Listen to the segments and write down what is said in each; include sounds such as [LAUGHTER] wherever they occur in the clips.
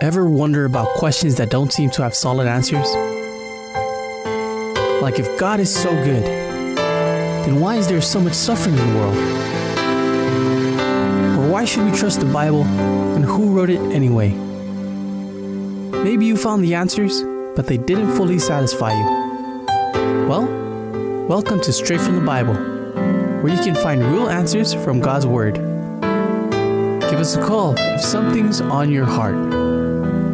Ever wonder about questions that don't seem to have solid answers? Like, if God is so good, then why is there so much suffering in the world? Or why should we trust the Bible and who wrote it anyway? Maybe you found the answers, but they didn't fully satisfy you. Well, welcome to Straight from the Bible, where you can find real answers from God's Word. Give us a call if something's on your heart.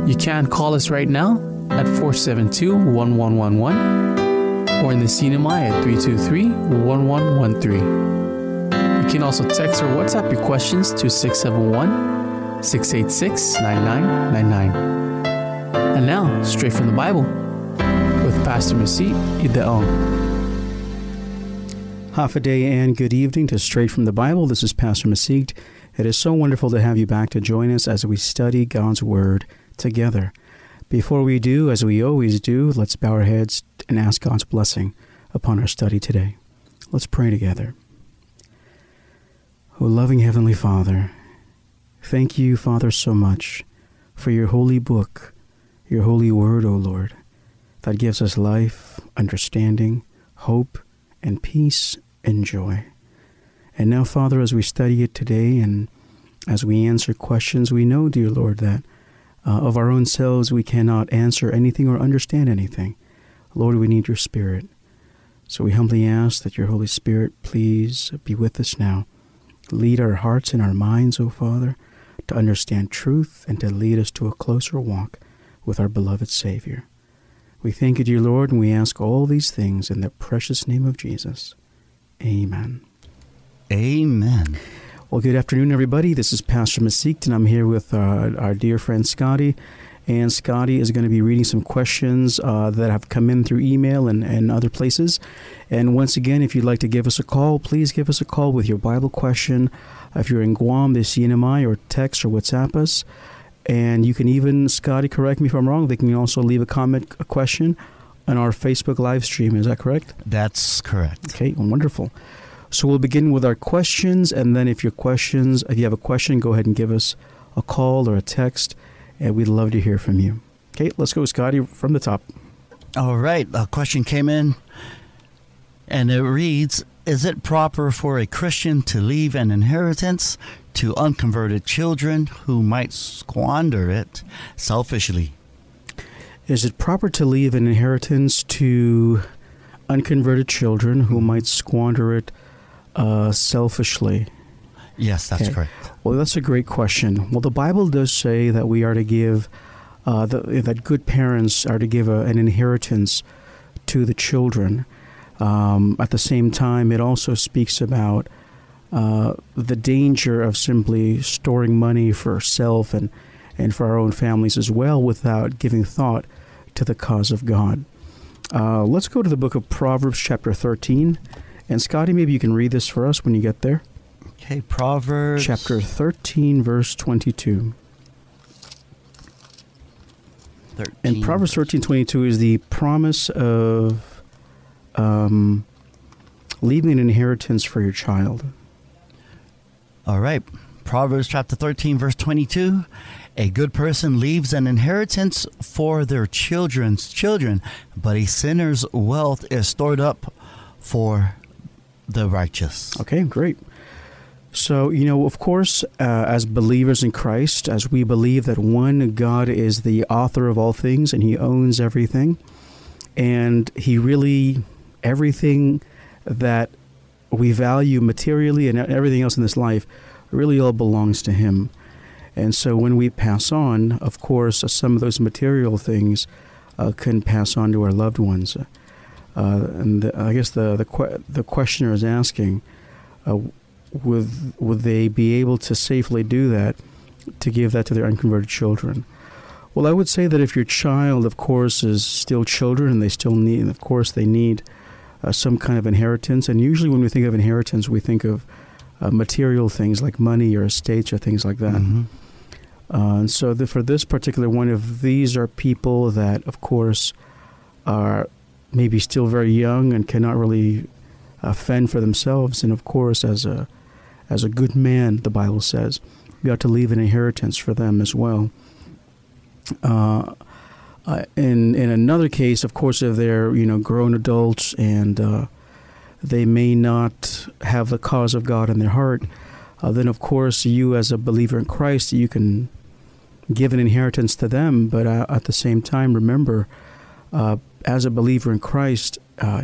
You can call us right now at 472 1111 or in the CNMI at 323 1113. You can also text or WhatsApp your questions to 671 686 9999. And now, straight from the Bible with Pastor Masit Ideon. Hafa Adai and good evening to Straight from the Bible. This is Pastor Masit. It is so wonderful to have you back to join us as we study God's Word together. Before we do, as we always do, let's bow our heads and ask God's blessing upon our study today. Let's pray together. O loving Heavenly Father, thank you, Father, so much for your holy book, your holy word, O Lord, that gives us life, understanding, hope, and peace and joy. And now, Father, as we study it today and as we answer questions, we know, dear Lord, that uh, of our own selves we cannot answer anything or understand anything. Lord, we need your Spirit. So we humbly ask that your Holy Spirit please be with us now. Lead our hearts and our minds, O Father, to understand truth and to lead us to a closer walk with our beloved Savior. We thank you, dear Lord, and we ask all these things in the precious name of Jesus. Amen. Amen. Well, good afternoon, everybody. This is Pastor Masit, and I'm here with uh, our dear friend Scotty. And Scotty is going to be reading some questions uh, that have come in through email and, and other places. And once again, if you'd like to give us a call, please give us a call with your Bible question. If you're in Guam, the CNMI, or text or WhatsApp us. And you can even, Scotty, correct me if I'm wrong, they can also leave a comment, a question on our Facebook live stream. Is that correct? That's correct. Okay, wonderful. So we'll begin with our questions, and then if your questions, if you have a question, go ahead and give us a call or a text, and we'd love to hear from you. Okay, let's go, Scotty, from the top. All right. A question came in, and it reads Is it proper for a Christian to leave an inheritance to unconverted children who might squander it selfishly? Is it proper to leave an inheritance to unconverted children who might squander it uh, selfishly? Yes, that's Okay. correct. Well, that's a great question. Well, the Bible does say that we are to give, uh, the, that good parents are to give a, an inheritance to the children. Um, at the same time, it also speaks about uh, the danger of simply storing money for self and, and for our own families as well without giving thought to the cause of God. Uh, let's go to the book of Proverbs, chapter 13. And Scotty, maybe you can read this for us when you get there. Okay, Proverbs. Chapter 13, verse 22. 13. And Proverbs 13, 22 is the promise of um, leaving an inheritance for your child. All right. Proverbs chapter 13, verse 22. A good person leaves an inheritance for their children's children, but a sinner's wealth is stored up for the righteous. Okay, great. So, you know, of course, uh, as believers in Christ, as we believe that one, God is the author of all things and he owns everything, and he really, everything that we value materially and everything else in this life really all belongs to him. And so when we pass on, of course, some of those material things uh, can pass on to our loved ones. Uh, and the, I guess the the, que- the questioner is asking, uh, would would they be able to safely do that, to give that to their unconverted children? Well, I would say that if your child, of course, is still children and they still need, of course, they need uh, some kind of inheritance. And usually, when we think of inheritance, we think of uh, material things like money or estates or things like that. Mhm. Uh, and so, the, for this particular one, if these are people that, of course, are maybe still very young and cannot really uh, fend for themselves, and of course, as a as a good man, the Bible says, you ought to leave an inheritance for them as well. Uh, uh, in in another case, of course, if they're you know grown adults and uh, they may not have the cause of God in their heart, uh, then of course you as a believer in Christ, you can give an inheritance to them. But uh, at the same time, remember, uh, as a believer in Christ, uh,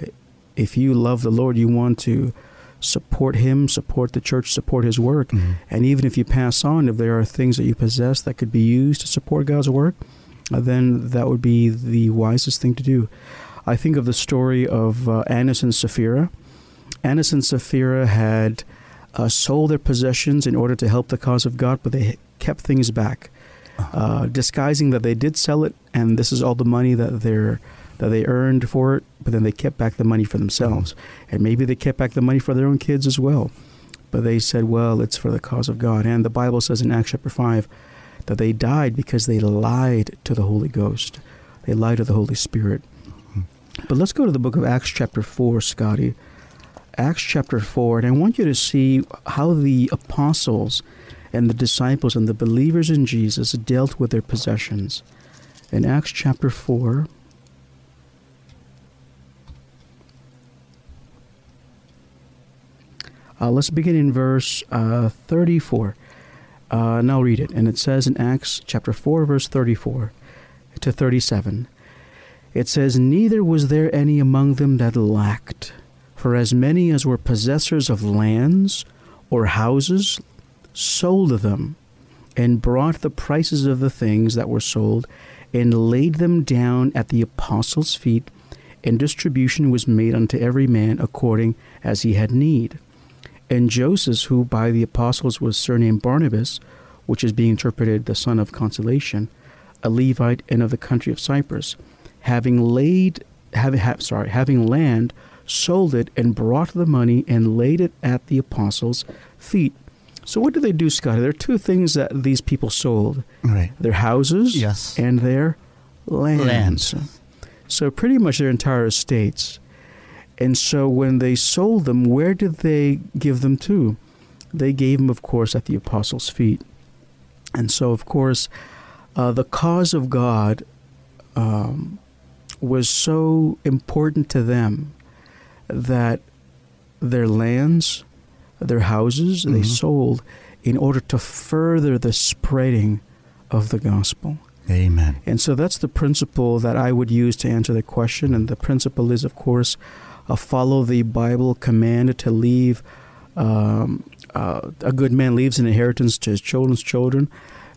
if you love the Lord, you want to support Him, support the church, support His work. Mhm. And even if you pass on, if there are things that you possess that could be used to support God's work, uh, then that would be the wisest thing to do. I think of the story of uh, Annas and Sapphira. Annas and Sapphira had uh, sold their possessions in order to help the cause of God, but they kept things back, uh, disguising that they did sell it, and this is all the money that they're that they earned for it. But then they kept back the money for themselves, and maybe they kept back the money for their own kids as well. But they said, "Well, it's for the cause of God." And the Bible says in Acts chapter five that they died because they lied to the Holy Ghost. They lied to the Holy Spirit. But let's go to the book of Acts chapter 4, Scotty. Acts chapter 4, and I want you to see how the apostles and the disciples and the believers in Jesus dealt with their possessions. In Acts chapter 4, uh, let's begin in verse uh, 34. Uh, and I'll read it. And it says in Acts chapter 4, verse 34 to 37 it says, Neither was there any among them that lacked, for as many as were possessors of lands or houses sold them, and brought the prices of the things that were sold, and laid them down at the apostles' feet, and distribution was made unto every man according as he had need. And Joseph, who by the apostles was surnamed Barnabas, which is being interpreted the son of consolation, a Levite and of the country of Cyprus, having laid, having ha, sorry, having land, sold it and brought the money and laid it at the apostles' feet. So what did they do, Scotty? There are two things that these people sold: Right. their houses, Yes. and their lands. Lands. So pretty much their entire estates. And so when they sold them, where did they give them to? They gave them, of course, at the apostles' feet. And so, of course, uh, the cause of God um, was so important to them that their lands, their houses, they Mhm. sold in order to further the spreading of the gospel. Amen. And so that's the principle that I would use to answer the question. And the principle is, of course, uh, follow the Bible command to leave. Um, uh, a good man leaves an inheritance to his children's children.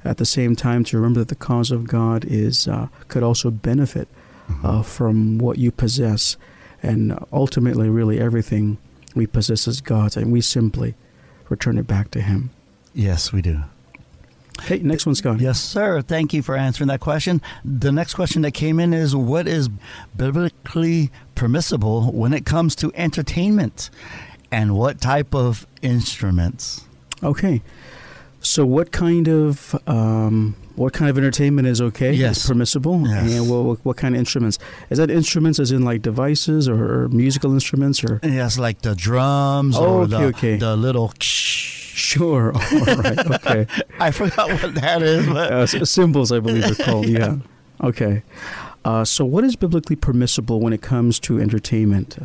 At the same time, to remember that the cause of God is uh, could also benefit uh, from what you possess, and ultimately, really everything we possess is God's, and we simply return it back to Him. Yes, we do. Hey, next one, Scott. Yes, sir. Thank you for answering that question. The next question that came in is what is biblically permissible when it comes to entertainment and what type of instruments? Okay. So, what kind of um, what kind of entertainment is okay? Yes. is permissible. Yes. And what, what, what kind of instruments? Is that instruments as in like devices or, musical instruments or? Yes, like the drums Oh, or okay, the, okay. the little. [LAUGHS] Sure. [LAUGHS] All right. Okay. I forgot what that is, but Uh, s- cymbals, I believe they're called. Yeah. Okay. Uh, so, what is biblically permissible when it comes to entertainment?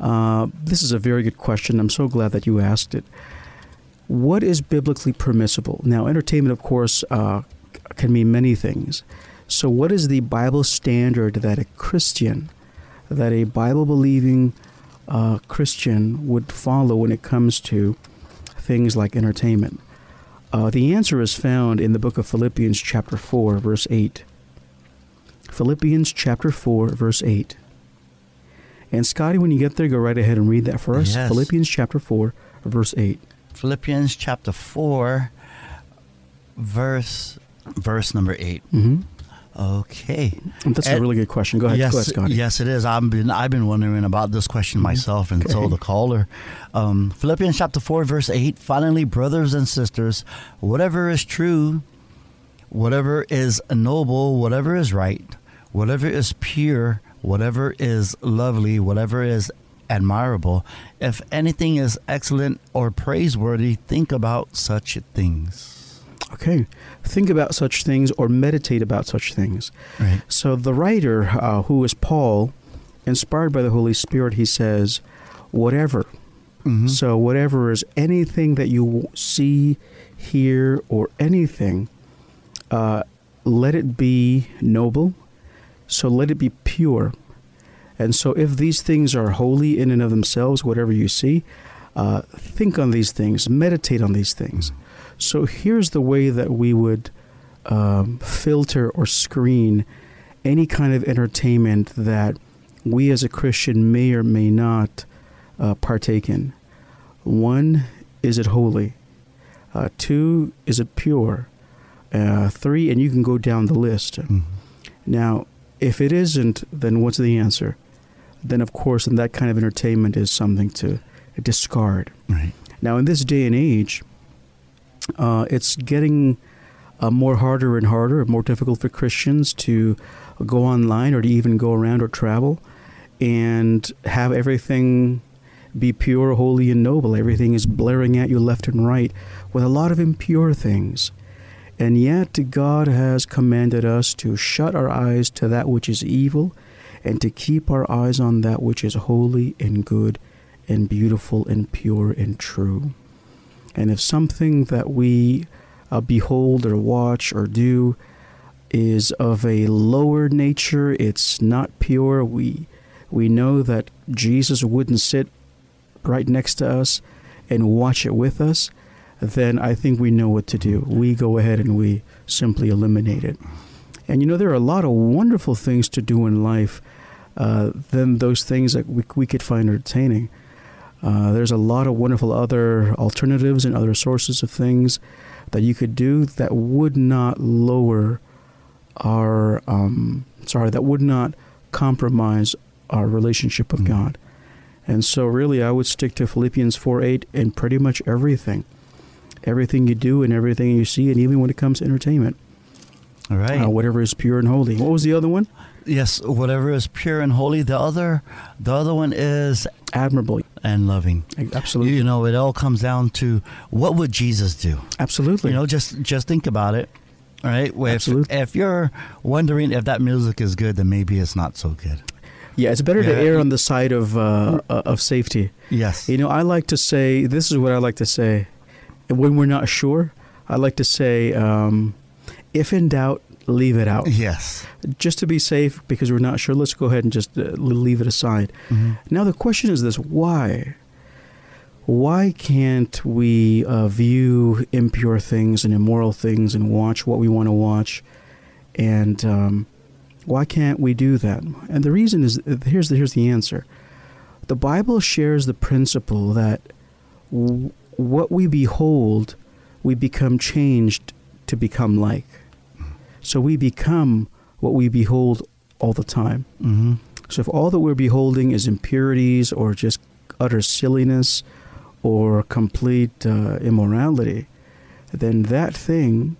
Uh, this is a very good question. I'm so glad that you asked it. What is biblically permissible? Now, entertainment, of course, uh, can mean many things. So, what is the Bible standard that a Christian, that a Bible believing uh, Christian would follow when it comes to things like entertainment? Uh, the answer is found in the book of Philippians, chapter 4, verse 8. Philippians, chapter 4, verse 8. And Scotty, when you get there, go right ahead and read that for us. Yes. Philippians, chapter 4, verse 8. Philippians chapter 4, verse verse number 8. Mm-hmm. Okay. That's a really good question. Go ahead, yes, go ahead, Scotty. Yes, it is. I've been I've been wondering about this question myself, and so Mm-hmm. The caller. Um, Philippians chapter four, verse eight. Finally, brothers and sisters, whatever is true, whatever is noble, whatever is right, whatever is pure, whatever is lovely, whatever is admirable, if anything is excellent or praiseworthy, think about such things. Okay, think about such things or meditate about such things. Right. So the writer, uh, who is Paul, inspired by the Holy Spirit, he says, whatever. Mhm. So whatever is anything that you see, hear, or anything, uh, let it be noble. So let it be pure. And so if these things are holy in and of themselves, whatever you see, uh, think on these things, meditate on these things. So here's the way that we would um, filter or screen any kind of entertainment that we as a Christian may or may not uh, partake in. One, is it holy? Uh, two, is it pure? Uh, three, and you can go down the list. Mhm. Now, if it isn't, then what's the answer? Then, of course, then that kind of entertainment is something to discard. Right. Now, in this day and age, uh, it's getting uh, more harder and harder, more difficult for Christians to go online or to even go around or travel and have everything be pure, holy, and noble. Everything is blaring at you left and right with a lot of impure things. And yet, God has commanded us to shut our eyes to that which is evil and to keep our eyes on that which is holy and good and beautiful and pure and true. And if something that we uh, behold or watch or do is of a lower nature, it's not pure, we, we know that Jesus wouldn't sit right next to us and watch it with us, then I think we know what to do. We go ahead and we simply eliminate it. And you know, there are a lot of wonderful things to do in life uh, than those things that we, we could find entertaining. Uh, there's a lot of wonderful other alternatives and other sources of things that you could do that would not lower our, um, sorry, that would not compromise our relationship with Mhm. God. And so, really, I would stick to Philippians 4 8 in pretty much everything. Everything you do and everything you see, and even when it comes to entertainment, All right. uh, whatever is pure and holy. What was the other one? yes, whatever is pure and holy. The other, the other one is admirable and loving. Absolutely. You know, it all comes down to what would Jesus do? Absolutely. You know, just just think about it. All right. If, Absolutely. if you're wondering if that music is good, then maybe it's not so good. yeah, it's better to err on the side of uh, uh, of safety. Yes. You know, I like to say this is what I like to say. When we're not sure, I like to say, um, if in doubt, leave it out. Yes. Just to be safe, because we're not sure. Let's go ahead and just uh, leave it aside. Mhm. Now the question is this: Why? Why can't we uh, view impure things and immoral things and watch what we want to watch? And um, why can't we do that? And the reason is here's the here's the answer. The Bible shares the principle that w- what we behold, we become changed to become like. So we become what we behold all the time. Mhm. So if all that we're beholding is impurities or just utter silliness or complete uh, immorality, then that thing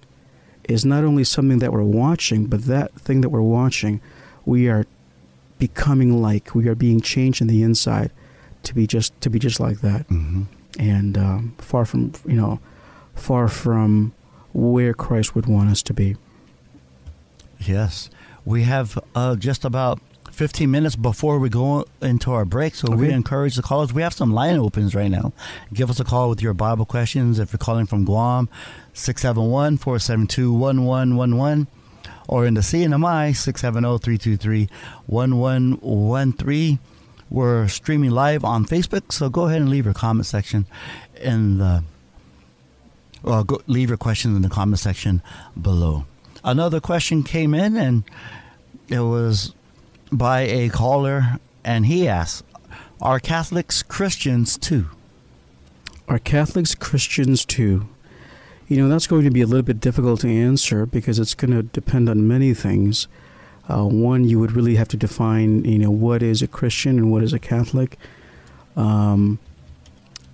is not only something that we're watching, but that thing that we're watching, we are becoming like. We are being changed in the inside to be just to be just like that, Mhm. and um, far from you know, far from where Christ would want us to be. Yes. We have uh, just about 15 minutes before we go into our break, so we encourage the callers. We have some line opens right now. Give us a call with your Bible questions. If you're calling from Guam, 671 472 1111. Or in the CNMI, 670 323 1113. We're streaming live on Facebook, so go ahead and leave your comment section in the well, go, leave your questions in the comment section below. Another question came in, and it was by a caller, and he asked, "Are Catholics Christians too?" Are Catholics Christians too? You know, that's going to be a little bit difficult to answer because it's going to depend on many things. Uh, one, you would really have to define, you know, what is a Christian and what is a Catholic. Um,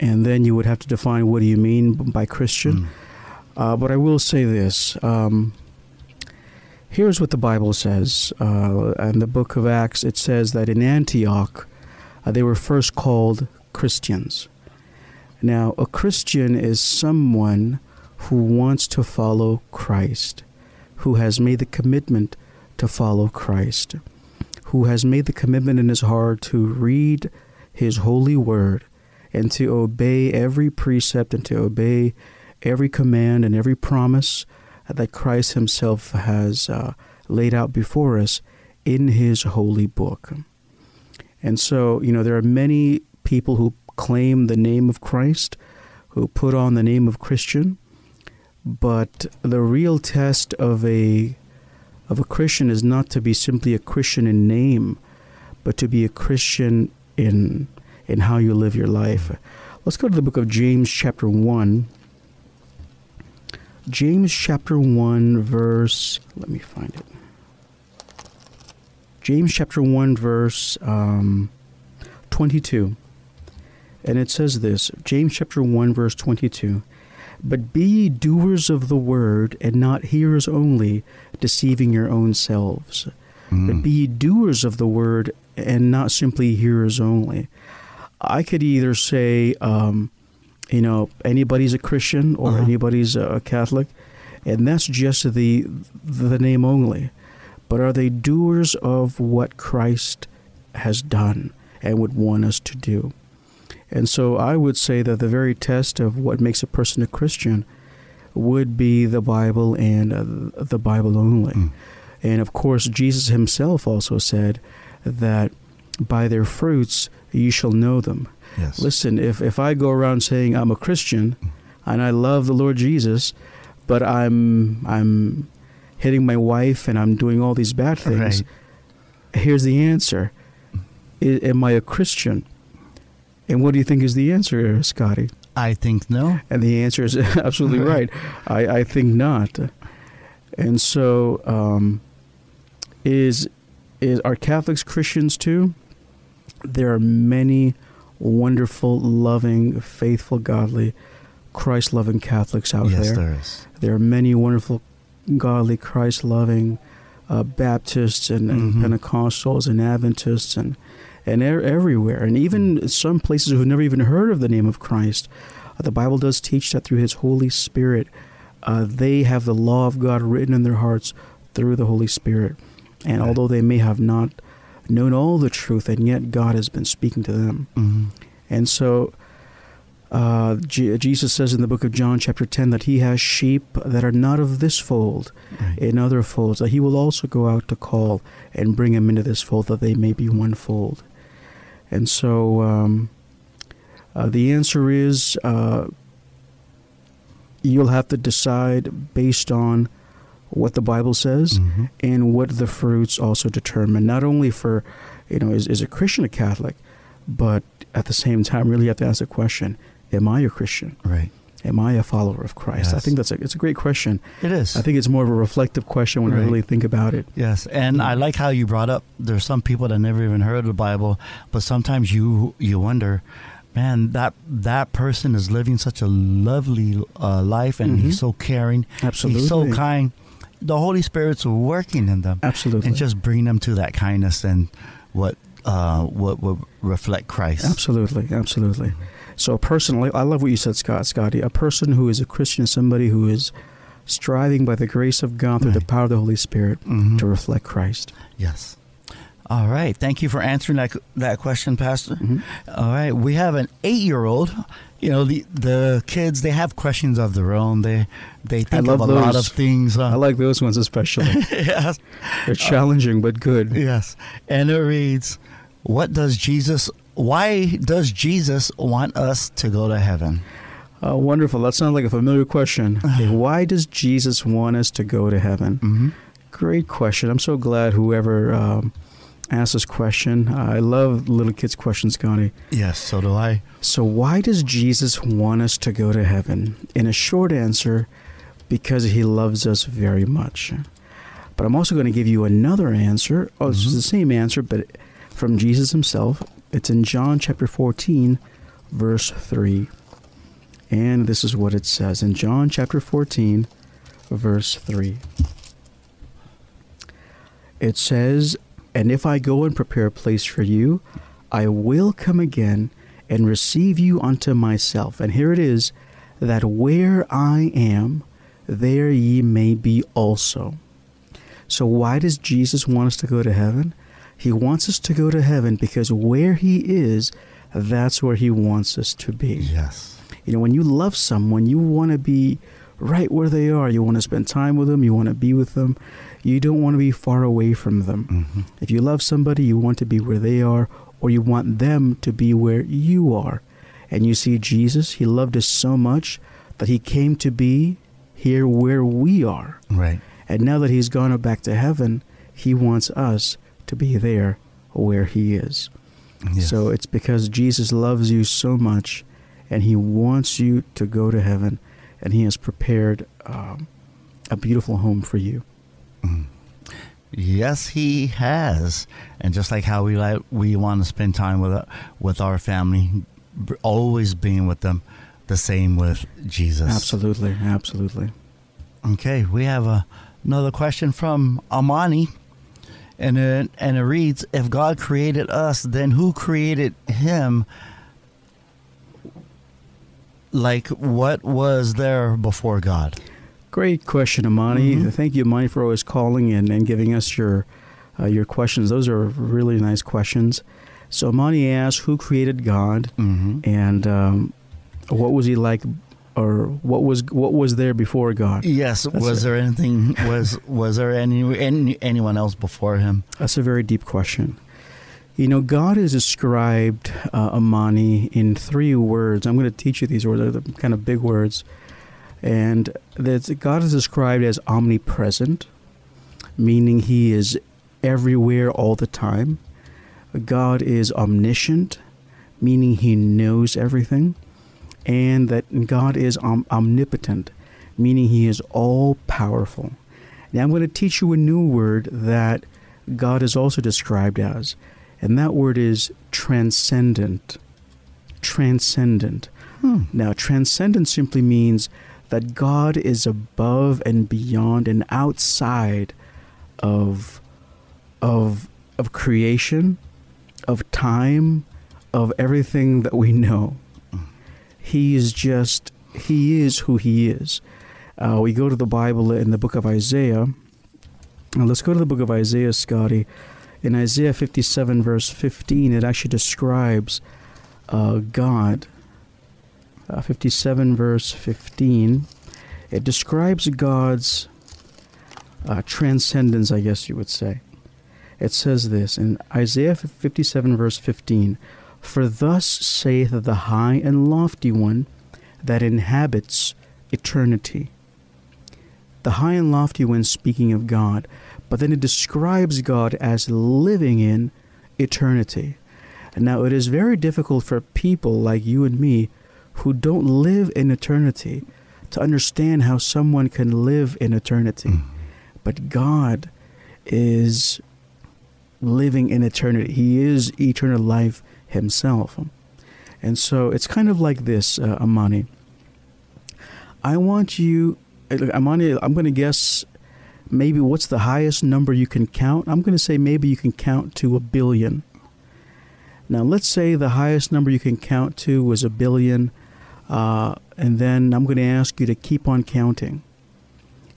and then you would have to define what do you mean by Christian. Mm. Uh, but I will say this. Um, here's what the Bible says. Uh, in the book of Acts, it says that in Antioch, uh, they were first called Christians. Now, a Christian is someone who wants to follow Christ, who has made the commitment to follow Christ, who has made the commitment in his heart to read his holy word and to obey every precept and to obey every command and every promise that Christ himself has uh, laid out before us in his holy book. And so, you know, there are many people who claim the name of Christ, who put on the name of Christian, but the real test of a of a Christian is not to be simply a Christian in name, but to be a Christian in in how you live your life. Let's go to the book of James chapter 1. James chapter 1 verse let me find it. James chapter 1 verse um, 22. And it says this, James chapter 1 verse 22. But be ye doers of the word, and not hearers only, deceiving your own selves. Mm. But be ye doers of the word, and not simply hearers only. I could either say, um, you know, anybody's a Christian or uh-huh. anybody's a Catholic, and that's just the the name only. But are they doers of what Christ has done and would want us to do? And so I would say that the very test of what makes a person a Christian would be the Bible and uh, the Bible only. Mm. And of course, Jesus himself also said that by their fruits you shall know them. Yes. Listen, if, if I go around saying I'm a Christian and I love the Lord Jesus, but I'm I'm hitting my wife and I'm doing all these bad things, right. here's the answer. I, am I a Christian? And what do you think is the answer, Scotty? I think no. And the answer is [LAUGHS] absolutely [LAUGHS] right. I, I think not. And so, um, is is are Catholics Christians too? There are many wonderful, loving, faithful, godly, Christ-loving Catholics out yes, there. there is. There are many wonderful, godly, Christ-loving uh, Baptists and, mm-hmm. and Pentecostals and Adventists and and er- everywhere, and even some places who've never even heard of the name of Christ. Uh, the Bible does teach that through His Holy Spirit, uh, they have the law of God written in their hearts through the Holy Spirit. And right. although they may have not known all the truth, and yet God has been speaking to them. Mm-hmm. And so, uh, G- Jesus says in the book of John, chapter 10, that he has sheep that are not of this fold, right. in other folds, that he will also go out to call and bring them into this fold, that they may be one fold. And so um, uh, the answer is uh, you'll have to decide based on what the Bible says mm-hmm. and what the fruits also determine. Not only for, you know, is, is a Christian a Catholic, but at the same time, really have to ask the question: Am I a Christian? Right. Am I a follower of Christ? Yes. I think that's a, it's a great question. It is. I think it's more of a reflective question when right. I really think about it. Yes, and I like how you brought up. There's some people that never even heard of the Bible, but sometimes you you wonder, man, that that person is living such a lovely uh, life, and mm-hmm. he's so caring. Absolutely, he's so kind. The Holy Spirit's working in them. Absolutely, and just bring them to that kindness and what uh, what would reflect Christ. Absolutely, absolutely. So personally, I love what you said, Scott, Scotty. A person who is a Christian somebody who is striving by the grace of God through right. the power of the Holy Spirit mm-hmm. to reflect Christ. Yes. All right. Thank you for answering that that question, Pastor. Mm-hmm. All right. We have an eight year old. You know the the kids they have questions of their own. They they think of a those. lot of things. I like those ones especially. [LAUGHS] yes, they're challenging uh, but good. Yes, and it reads, "What does Jesus why does Jesus want us to go to heaven? Uh, wonderful. That sounds like a familiar question. [LAUGHS] Okay, why does Jesus want us to go to heaven? Mm-hmm. Great question. I'm so glad whoever um, asked this question. Uh, I love little kids' questions, Scotty. Yes, so do I. So, why does Jesus want us to go to heaven? In a short answer, because he loves us very much. But I'm also going to give you another answer. Oh, mm-hmm. it's the same answer, but from Jesus himself. It's in John chapter 14, verse 3. And this is what it says in John chapter 14, verse 3. It says, And if I go and prepare a place for you, I will come again and receive you unto myself. And here it is, that where I am, there ye may be also. So, why does Jesus want us to go to heaven? He wants us to go to heaven because where He is, that's where He wants us to be. Yes. You know, when you love someone, you want to be right where they are. You want to spend time with them. You want to be with them. You don't want to be far away from them. hmm If you love somebody, you want to be where they are, or you want them to be where you are. And you see, Jesus, He loved us so much that He came to be here where we are. Right. And now that He's gone back to heaven, He wants us to be there where He is. Yes. So it's because Jesus loves you so much and He wants you to go to heaven and He has prepared um, a beautiful home for you. Yes, he has, and just like how we like, we want to spend time with with our family, always being with them. The same with Jesus. Absolutely, absolutely. Okay, we have a, another question from Amani, and it, and it reads: If God created us, then who created Him? Like, what was there before God? Great question, Amani. Mhm. Thank you, Amani, for always calling and, and giving us your uh, your questions. Those are really nice questions. So Amani asked, "Who created God, Mm-hmm. and um, what was He like, or what was what was there before God?" Yes. That's was it. there anything? Was was there any, any anyone else before Him? That's a very deep question. You know, God is described, uh, Amani, in three words. I'm going to teach you these words. They're the kind of big words. And that God is described as omnipresent, meaning He is everywhere all the time. God is omniscient, meaning He knows everything. And that God is om- omnipotent, meaning He is all powerful. Now, I'm going to teach you a new word that God is also described as, and that word is transcendent. Transcendent. Hmm. Now, transcendent simply means that God is above and beyond and outside of of of creation, of time, of everything that we know. He is just he is who he is. Uh, we go to the Bible in the book of Isaiah. Now let's go to the book of Isaiah, Scotty. In Isaiah 57, verse 15, it actually describes uh, God. Uh, 57, verse 15, it describes God's uh, transcendence, I guess you would say. It says this in Isaiah 57, verse 15 For thus saith the high and lofty one that inhabits eternity. The high and lofty one speaking of God, but then it describes God as living in eternity. Now, it is very difficult for people like you and me who don't live in eternity to understand how someone can live in eternity. But God is living in eternity. He is eternal life himself. And so it's kind of like this, uh, Amani. I want you, uh, Amani, I'm going to guess maybe what's the highest number you can count? I'm going to say maybe you can count to a billion. Now, let's say the highest number you can count to was a billion, uh, and then I'm going to ask you to keep on counting.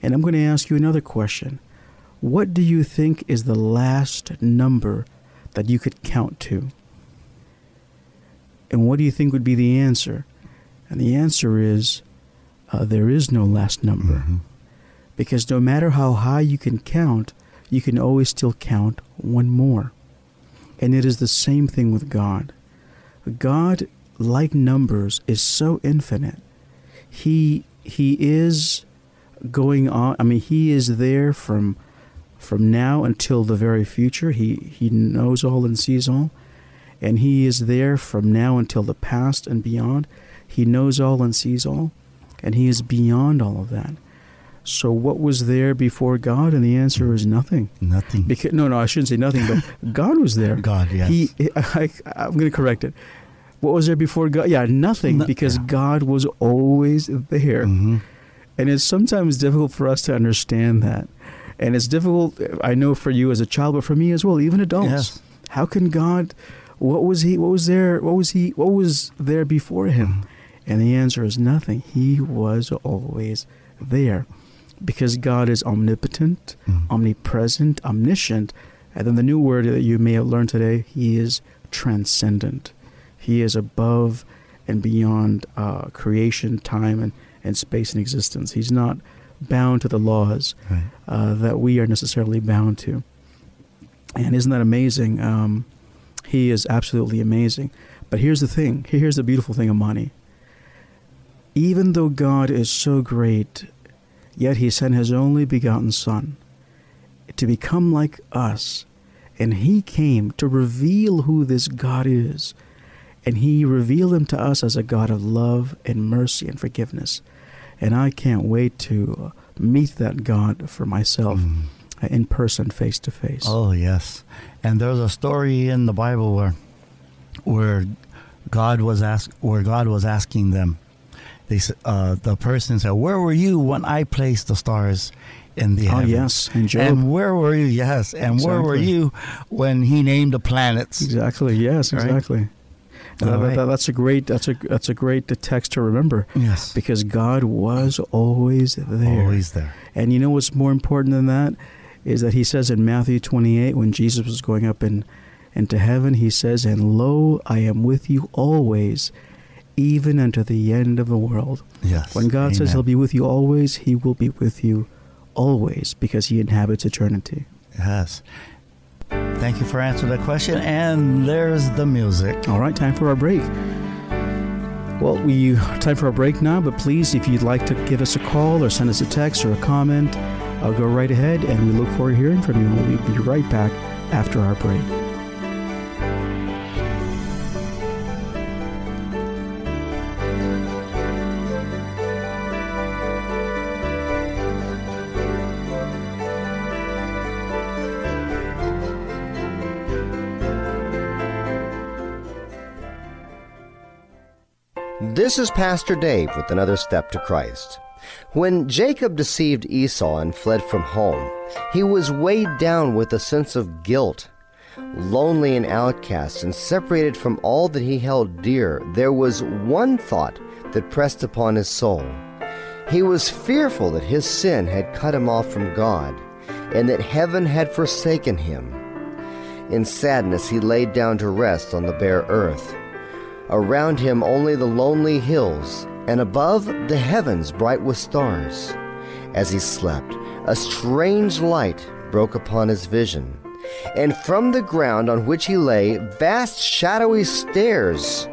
And I'm going to ask you another question. What do you think is the last number that you could count to? And what do you think would be the answer? And the answer is uh, there is no last number. Mhm. Because no matter how high you can count, you can always still count one more. And it is the same thing with God. God, like numbers, is so infinite. He he is going on. I mean, he is there from from now until the very future. He he knows all and sees all, and he is there from now until the past and beyond. He knows all and sees all, and he is beyond all of that. So, what was there before God? And the answer is nothing. Nothing. Because no, no, I shouldn't say nothing, but [LAUGHS] God was there. God, yes. He, I, I'm going to correct it. What was there before God? Yeah, nothing, No- because yeah. God was always there. hmm And it's sometimes difficult for us to understand that. And it's difficult, I know, for you as a child, but for me as well, even adults. Yes. How can God, what was he, what was there, what was he, what was there before him? And the answer is nothing. He was always there because God is omnipotent, Mhm. omnipresent, omniscient. And then the new word that you may have learned today, He is transcendent. He is above and beyond uh, creation, time, and, and space and existence. He's not bound to the laws Right. uh, that we are necessarily bound to. And isn't that amazing? Um, he is absolutely amazing. But here's the thing here's the beautiful thing Amani. Even though God is so great, yet he sent his only begotten Son to become like us. And he came to reveal who this God is. And he revealed him to us as a God of love and mercy and forgiveness. And I can't wait to meet that God for myself Mm. in person, face to face. Oh yes, and there's a story in the Bible where where God was ask where God was asking them. They uh, the person said, "Where were you when I placed the stars in the Oh, heavens?" yes, and Job. And where were you? Yes, and where were you when He named the planets? Exactly. Yes. Right. Exactly. That- right. that- that's a great. That's a that's a great text to remember Yes, because God was always there. always there. And you know what's more important than that is that He says in Matthew 28 when Jesus was going up in into heaven, He says, "And lo, I am with you always, even unto the end of the world." Yes. When God says He'll be with you always, He will be with you always because He inhabits eternity. Yes. Thank you for answering that question. And there's the music. All right, time for our break. Well, we time for a break now, but please, if you'd like to give us a call or send us a text or a comment, uh, go right ahead, and we look forward to hearing from you. We'll be right back after our break. This is Pastor Dave with another step to Christ. When Jacob deceived Esau and fled from home, he was weighed down with a sense of guilt. Lonely and outcast and separated from all that he held dear, there was one thought that pressed upon his soul. He was fearful that his sin had cut him off from God, and that heaven had forsaken him. In sadness, he laid down to rest on the bare earth. Around him only the lonely hills, and above the heavens bright with stars. As he slept, a strange light broke upon his vision, and from the ground on which he lay, vast shadowy stairs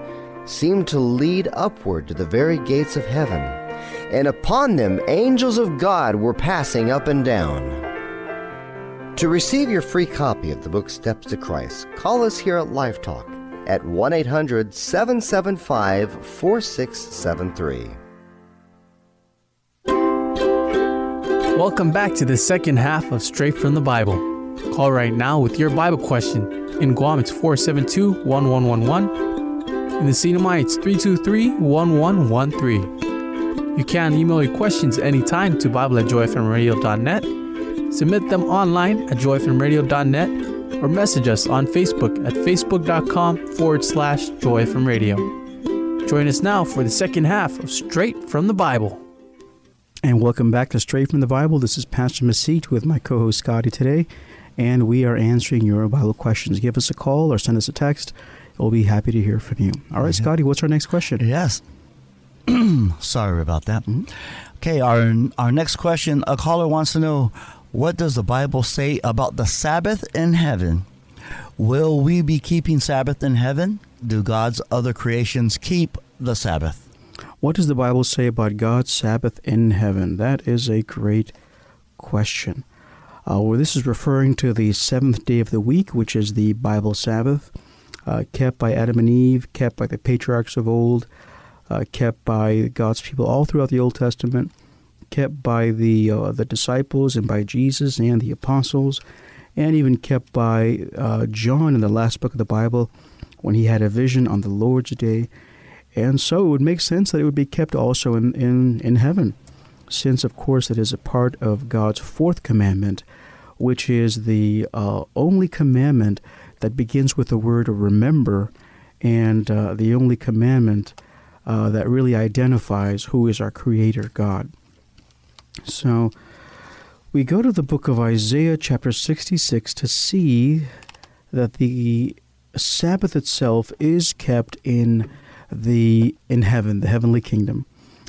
seemed to lead upward to the very gates of heaven, and upon them angels of God were passing up and down. To receive your free copy of the book Steps to Christ, call us here at Life Talk at 1 800 775 4673. Welcome back to the second half of Straight from the Bible. Call right now with your Bible question. In Guam, it's 472 1111. In the CNMI, it's 323 1113. You can email your questions anytime to Bible at joyfmradio.net. Submit them online at joyfmradio.net or message us on Facebook at facebook.com forward slash joy FM radio. Join us now for the second half of Straight from the Bible. And welcome back to Straight from the Bible. This is Pastor Mesite with my co host Scotty today, and we are answering your Bible questions. Give us a call or send us a text. We'll be happy to hear from you. All right, Yeah. Scotty, what's our next question? Yes. [CLEARS THROAT] Sorry about that. Mm-hmm. Okay, our our next question. A caller wants to know what does the Bible say about the Sabbath in heaven? Will we be keeping Sabbath in heaven? Do God's other creations keep the Sabbath? What does the Bible say about God's Sabbath in heaven? That is a great question. Uh, well, this is referring to the seventh day of the week, which is the Bible Sabbath, uh, kept by Adam and Eve, kept by the patriarchs of old, uh, kept by God's people all throughout the Old Testament, kept by the uh, the disciples and by Jesus and the apostles, and even kept by uh, John in the last book of the Bible when he had a vision on the Lord's day. And so it would make sense that it would be kept also in, in, in heaven, since, of course, it is a part of God's fourth commandment, which is the uh, only commandment that begins with the word remember, and uh, the only commandment uh, that really identifies who is our Creator God. So we go to the book of Isaiah, chapter 66, to see that the Sabbath itself is kept in the in heaven, the heavenly kingdom.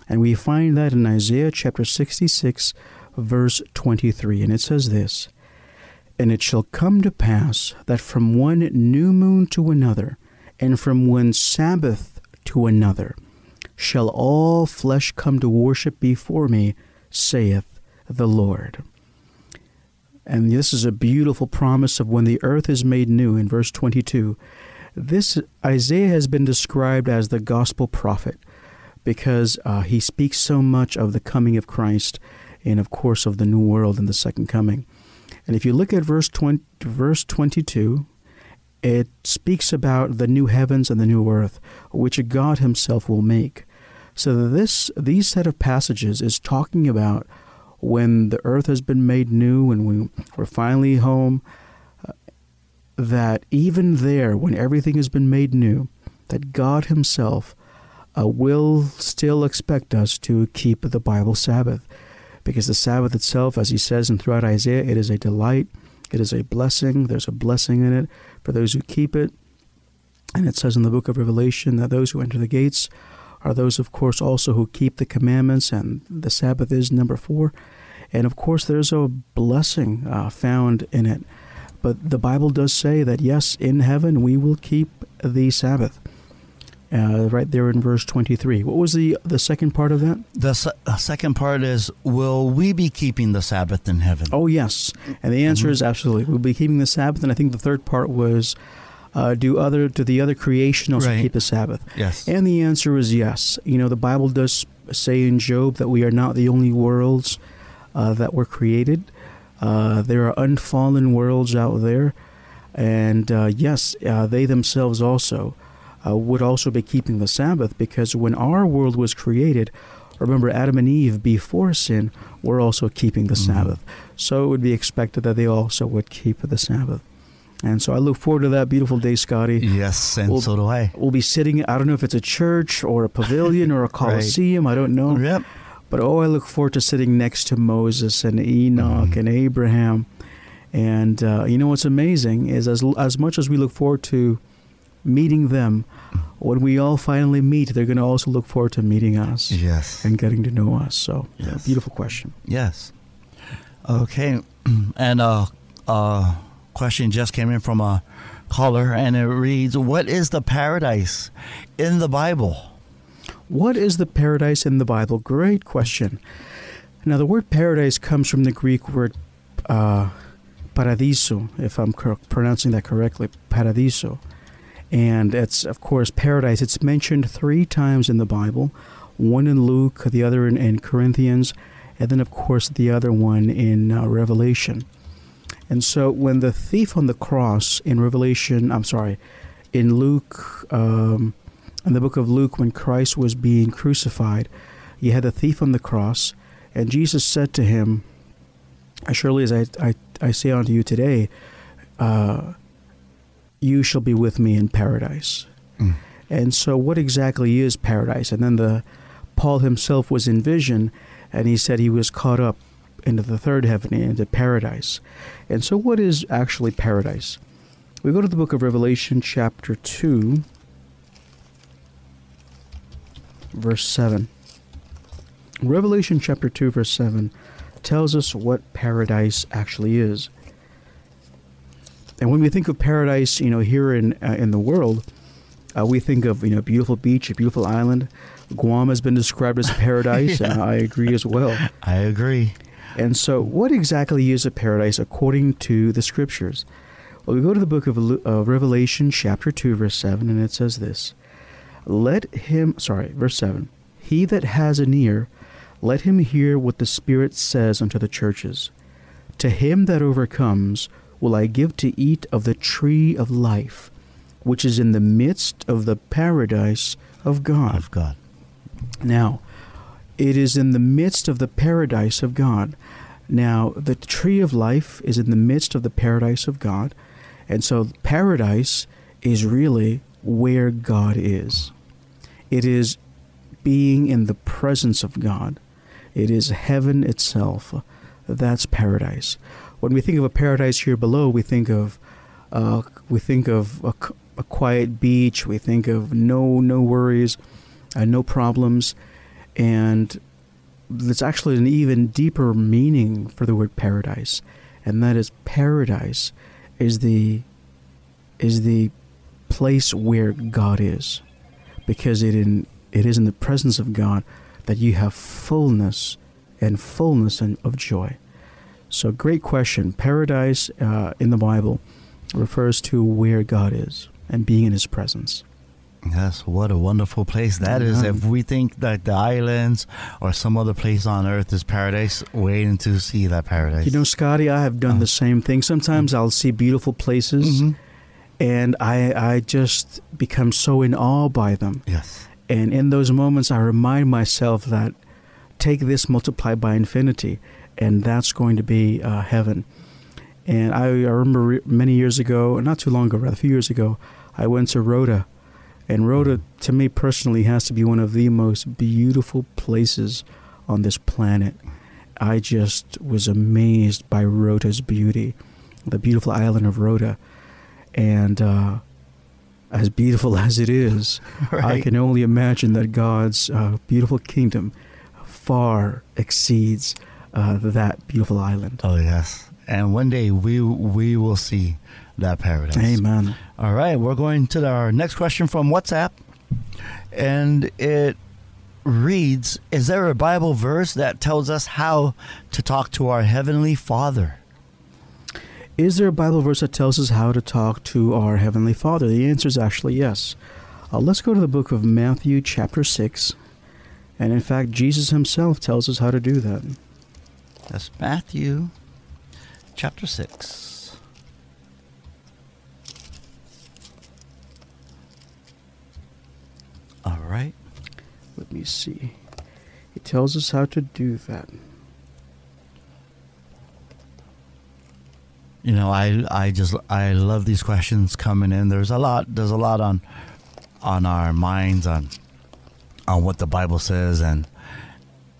And we find that in Isaiah chapter 66, verse 23. And it says this And it shall come to pass that from one new moon to another, and from one Sabbath to another, shall all flesh come to worship before me, saith the Lord. And this is a beautiful promise of when the earth is made new in verse 22. This Isaiah has been described as the gospel prophet because uh, he speaks so much of the coming of Christ and, of course, of the new world and the second coming. And if you look at verse 20, verse 22, it speaks about the new heavens and the new earth, which God Himself will make. So this these set of passages is talking about when the earth has been made new and we, we're finally home. Uh, that even there, when everything has been made new, that God Himself uh, will still expect us to keep the Bible Sabbath. Because the Sabbath itself, as he says in throughout Isaiah, it is a delight, it is a blessing, there's a blessing in it for those who keep it. And it says in the book of Revelation that those who enter the gates are those, of course, also who keep the commandments, and the Sabbath is number four. And of course, there's a blessing uh, found in it. But the Bible does say that, yes, in heaven we will keep the Sabbath uh, right there in verse 23. What was the, the second part of that? The se- uh, second part is Will we be keeping the Sabbath in heaven? Oh, yes. And the answer mm-hmm. is absolutely. We'll be keeping the Sabbath. And I think the third part was uh, do other do the other creation also right. keep the Sabbath? Yes. And the answer is yes. You know, the Bible does say in Job that we are not the only worlds uh, that were created. Uh, there are unfallen worlds out there. And uh, yes, uh, they themselves also uh, would also be keeping the Sabbath because when our world was created, remember Adam and Eve before sin were also keeping the mm-hmm. Sabbath. So it would be expected that they also would keep the Sabbath. And so I look forward to that beautiful day, Scotty. Yes, and we'll, so do I. We'll be sitting, I don't know if it's a church or a pavilion or a [LAUGHS] coliseum, right. I don't know. Yep. But oh, I look forward to sitting next to Moses and Enoch mm-hmm. and Abraham. And uh, you know what's amazing is as, as much as we look forward to meeting them, when we all finally meet, they're going to also look forward to meeting us. Yes. And getting to know us. So, yes. yeah, beautiful question. Yes. Okay. [CLEARS THROAT] And uh, uh, question just came in from a caller, and it reads What is the paradise in the Bible? What is the paradise in the Bible? Great question. Now, the word paradise comes from the Greek word uh, paradiso, if I'm cor- pronouncing that correctly, paradiso and it's of course paradise. It's mentioned three times in the Bible, one in Luke, the other in, in Corinthians, and then of course the other one in uh, Revelation. And so when the thief on the cross in Revelation, I'm sorry, in Luke, um, in the book of Luke, when Christ was being crucified, you had the thief on the cross, and Jesus said to him, "As surely as I I, I say unto you today." Uh, you shall be with me in paradise. Mm. And so, what exactly is paradise? And then the Paul himself was in vision, and he said he was caught up into the third heaven, into paradise. And so, what is actually paradise? We go to the book of Revelation, chapter 2, verse 7. Revelation chapter 2, verse 7 tells us what paradise actually is. And when we think of paradise, you know, here in uh, in the world, uh, we think of you know beautiful beach, a beautiful island. Guam has been described as [LAUGHS] paradise, yeah. and I agree as well. I agree. And so, what exactly is a paradise according to the scriptures? Well, we go to the book of uh, Revelation, chapter 2, verse 7, and it says this Let him, sorry, verse 7, he that has an ear, let him hear what the Spirit says unto the churches. To him that overcomes, will I give to eat of the tree of life, which is in the midst of the paradise of God. Of God. Now, it is in the midst of the paradise of God. Now, the tree of life is in the midst of the paradise of God. And so, paradise is really where God is. It is being in the presence of God. It is heaven itself. That's paradise. When we think of a paradise here below, we think of uh, we think of a, a, quiet beach. We think of no no worries, uh, no problems, and there's actually an even deeper meaning for the word paradise, and that is paradise is the is the place where God is, because it in it is in the presence of God that you have fullness and fullness of joy. So, great question. Paradise uh, in the Bible refers to where God is and being in His presence. Yes, what a wonderful place that is. If we think that the islands or some other place on earth is paradise, waiting to see that paradise. You know, Scotty, I have done uh, the same thing. Sometimes I'll see beautiful places mm-hmm. and I I just become so in awe by them. Yes. And in those moments I remind myself that take this multiplied by infinity and that's going to be uh, heaven. And I, I remember re- many years ago, not too long ago, rather a few years ago, I went to Rota and Rota, to me personally, has to be one of the most beautiful places on this planet. I just was amazed by Rota's beauty, the beautiful island of Rota. And uh, as beautiful [LAUGHS] as it is, right. I can only imagine that God's uh, beautiful kingdom far exceeds uh, that beautiful island. Oh, yes. And one day we we will see that paradise. Amen. All right, we're going to our next question from WhatsApp. And it reads Is there a Bible verse that tells us how to talk to our Heavenly Father? Is there a Bible verse that tells us how to talk to our Heavenly Father? The answer is actually yes. Uh, let's go to the book of Matthew, chapter 6. And in fact, Jesus himself tells us how to do that. That's Matthew, chapter 6. All right. Let me see. It tells us how to do that. You know, I I just I love these questions coming in. There's a lot there's a lot on on our minds on on what the Bible says and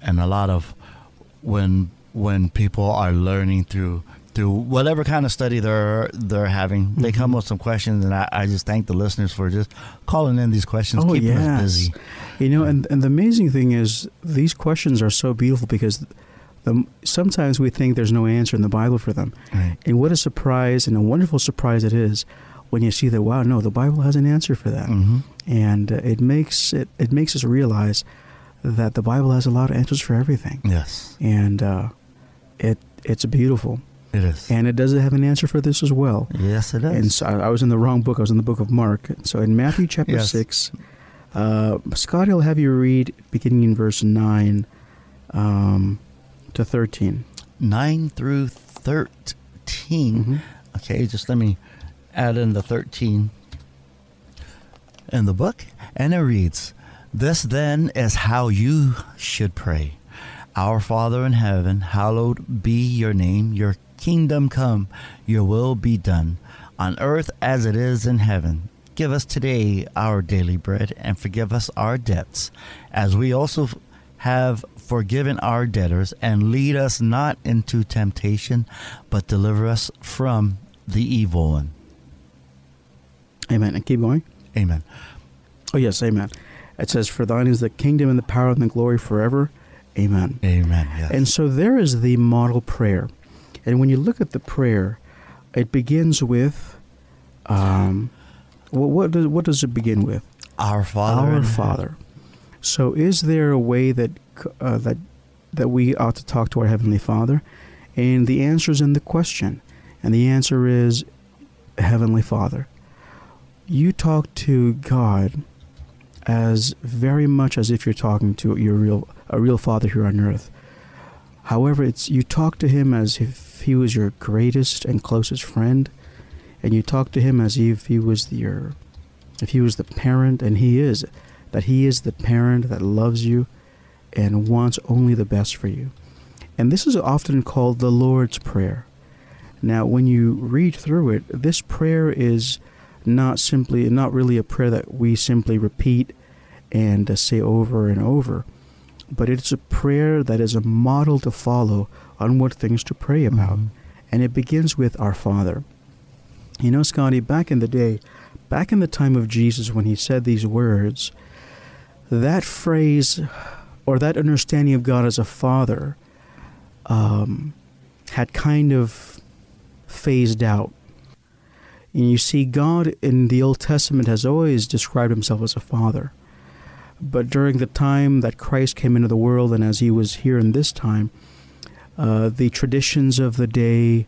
and a lot of when when people are learning through through whatever kind of study they're they're having. Mm-hmm. They come with some questions, and I, I, just thank the listeners for just calling in these questions, oh, keeping yes. us busy. You know, and and the amazing thing is these questions are so beautiful because. The, sometimes we think there's no answer in the Bible for them, right. and what a surprise and a wonderful surprise it is when you see that. Wow, no, the Bible has an answer for that, mm-hmm. and uh, it makes it it makes us realize that the Bible has a lot of answers for everything. Yes, and uh, it it's beautiful. It is. And it doesn't have an answer for this as well. Yes, it does. And so I, was in the wrong book. I was in the book of Mark. So in Matthew [LAUGHS] chapter yes. 6, uh, Scotty will have you read beginning in verse 9 um, to 13. 9 through 13. Mm-hmm. Okay, just let me add in the 13 in the book. And it reads This then is how you should pray. Our Father in heaven, hallowed be your name. Your kingdom come, your will be done, on earth as it is in heaven. Give us today our daily bread, and forgive us our debts, as we also have forgiven our debtors, and lead us not into temptation, but deliver us from the evil one. Amen. And keep going. Amen. Oh, yes, amen. It says, For thine is the kingdom and the power and the glory forever. Amen. Amen. Yes. And so there is the model prayer. And when you look at the prayer, it begins with, um, what, what does what does it begin with? Our Father. Our Father. So, is there a way that uh, that that we ought to talk to our heavenly Father? And the answer is in the question, and the answer is Heavenly Father. You talk to God as very much as if you're talking to your real a real Father here on earth. However, it's you talk to Him as if he was your greatest and closest friend, and you talk to him as if he was your, if he was the parent, and he is, that he is the parent that loves you and wants only the best for you. And this is often called the Lord's Prayer. Now, when you read through it, this prayer is not simply, not really a prayer that we simply repeat and uh, say over and over. But it's a prayer that is a model to follow on what things to pray about. Mhm. And it begins with Our Father. You know, Scotty, back in the day, back in the time of Jesus when he said these words, that phrase or that understanding of God as a father um, had kind of phased out. And you see, God in the Old Testament has always described himself as a father. But during the time that Christ came into the world and as he was here in this time, uh, the traditions of the day,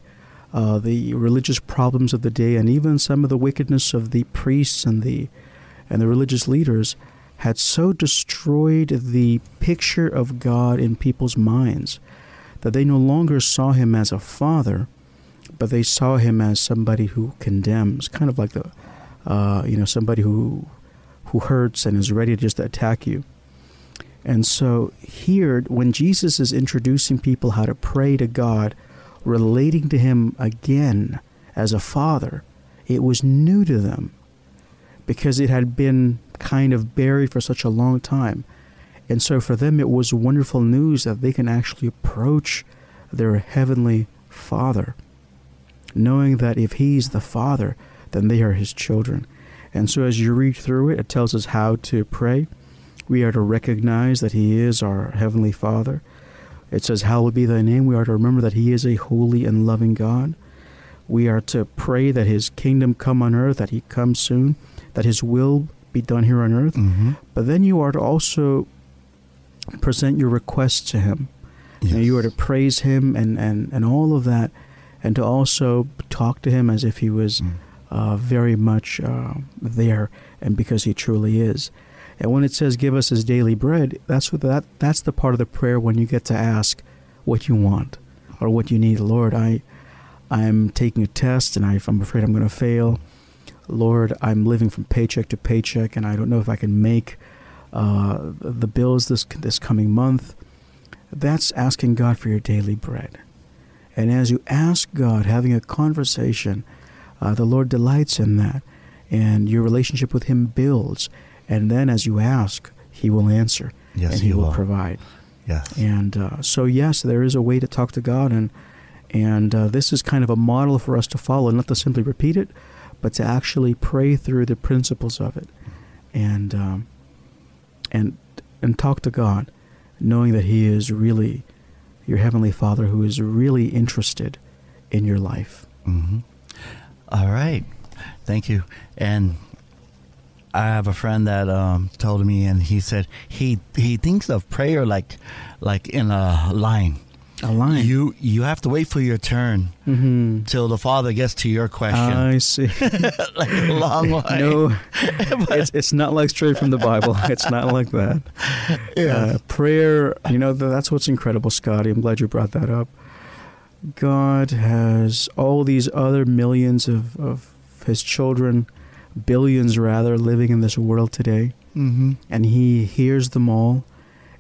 uh, the religious problems of the day, and even some of the wickedness of the priests and the and the religious leaders had so destroyed the picture of God in people's minds that they no longer saw him as a father, but they saw him as somebody who condemns, kind of like the, uh, you know, somebody who who hurts and is ready to just attack you. And so here, when Jesus is introducing people how to pray to God, relating to Him again as a father, it was new to them because it had been kind of buried for such a long time. And so for them, it was wonderful news that they can actually approach their heavenly Father, knowing that if He's the Father, then they are His children. And so as you read through it, it tells us how to pray. We are to recognize that He is our Heavenly Father. It says, Hallowed be thy name. We are to remember that He is a holy and loving God. We are to pray that His kingdom come on earth, that He comes soon, that His will be done here on earth. Mhm. But then you are to also present your requests to Him. Yes. And you are to praise Him and, and, and all of that, and to also talk to Him as if He was Mm. uh, very much uh, there, and because He truly is. And when it says "Give us His daily bread," that's what that that's the part of the prayer when you get to ask what you want or what you need. Lord, I I'm taking a test, and I, I'm afraid I'm going to fail. Lord, I'm living from paycheck to paycheck, and I don't know if I can make uh, the bills this this coming month. That's asking God for your daily bread. And as you ask God, having a conversation, uh, the Lord delights in that, and your relationship with Him builds. And then, as you ask, He will answer, Yes, and He, He will, will. provide. Yes. And uh, so, yes, there is a way to talk to God, and and uh, this is kind of a model for us to follow, not to simply repeat it, but to actually pray through the principles of it, and um, and and talk to God, knowing that He is really your heavenly Father, who is really interested in your life. hmm All right. Thank you. And I have a friend that um, told me, and he said he he thinks of prayer like like in a line. A line. You you have to wait for your turn Mm-hmm. till the Father gets to your question. I see. [LAUGHS] like a long way. no, [LAUGHS] it's it's not like straight from the Bible. [LAUGHS] It's not like that. Uh, prayer, you know, that's what's incredible, Scotty. I'm glad you brought that up. God has all these other millions of, of his children, billions rather, living in this world today, Mm-hmm. and he hears them all.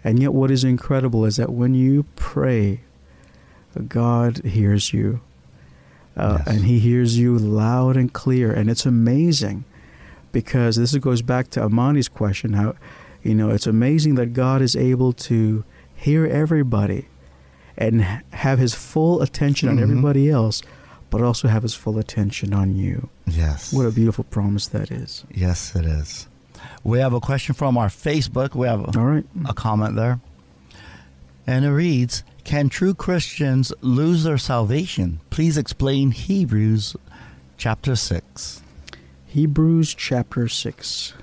And yet, what is incredible is that when you pray, God hears you. Uh, Yes. And he hears you loud and clear. And it's amazing because this goes back to Amani's question how, you know, it's amazing that God is able to hear everybody and have his full attention on Mhm. everybody else, but also have his full attention on you. Yes. What a beautiful promise that is. yes, it is. We have a question from our Facebook. We have a, All right. a comment there. And it reads Can true Christians lose their salvation? Please explain Hebrews chapter 6. Hebrews chapter 6.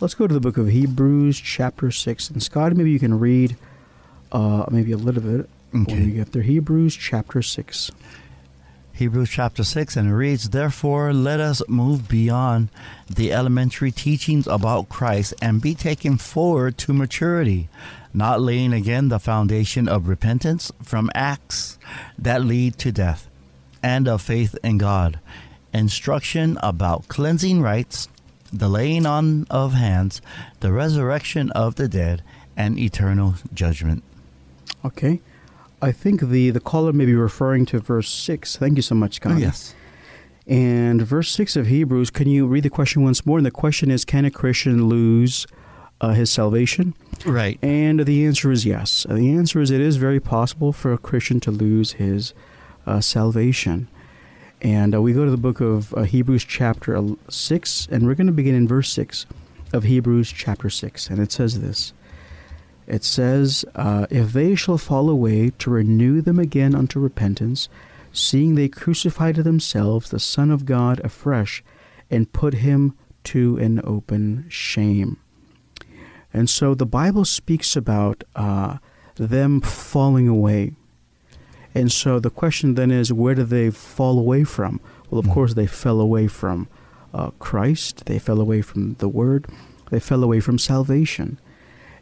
Let's go to the book of Hebrews chapter 6. And Scott, maybe you can read uh, maybe a little bit when Okay. you get there. Hebrews chapter 6. Hebrews chapter 6, and it reads, Therefore, let us move beyond the elementary teachings about Christ and be taken forward to maturity, not laying again the foundation of repentance from acts that lead to death, and of faith in God, instruction about cleansing rites, the laying on of hands, the resurrection of the dead, and eternal judgment. Okay. I think the, the caller may be referring to verse 6. Thank you so much, Scott. Yes. And verse 6 of Hebrews, can you read the question once more? And the question is Can a Christian lose uh, his salvation? Right. And the answer is yes. The answer is it is very possible for a Christian to lose his uh, salvation. And uh, we go to the book of uh, Hebrews, chapter 6, and we're going to begin in verse 6 of Hebrews, chapter 6. And it says this It says, uh, If they shall fall away, to renew them again unto repentance, seeing they crucify to themselves the Son of God afresh, and put him to an open shame. And so the Bible speaks about uh, them falling away. And so the question then is, where do they fall away from? Well, of course, they fell away from uh, Christ. They fell away from the Word. They fell away from salvation.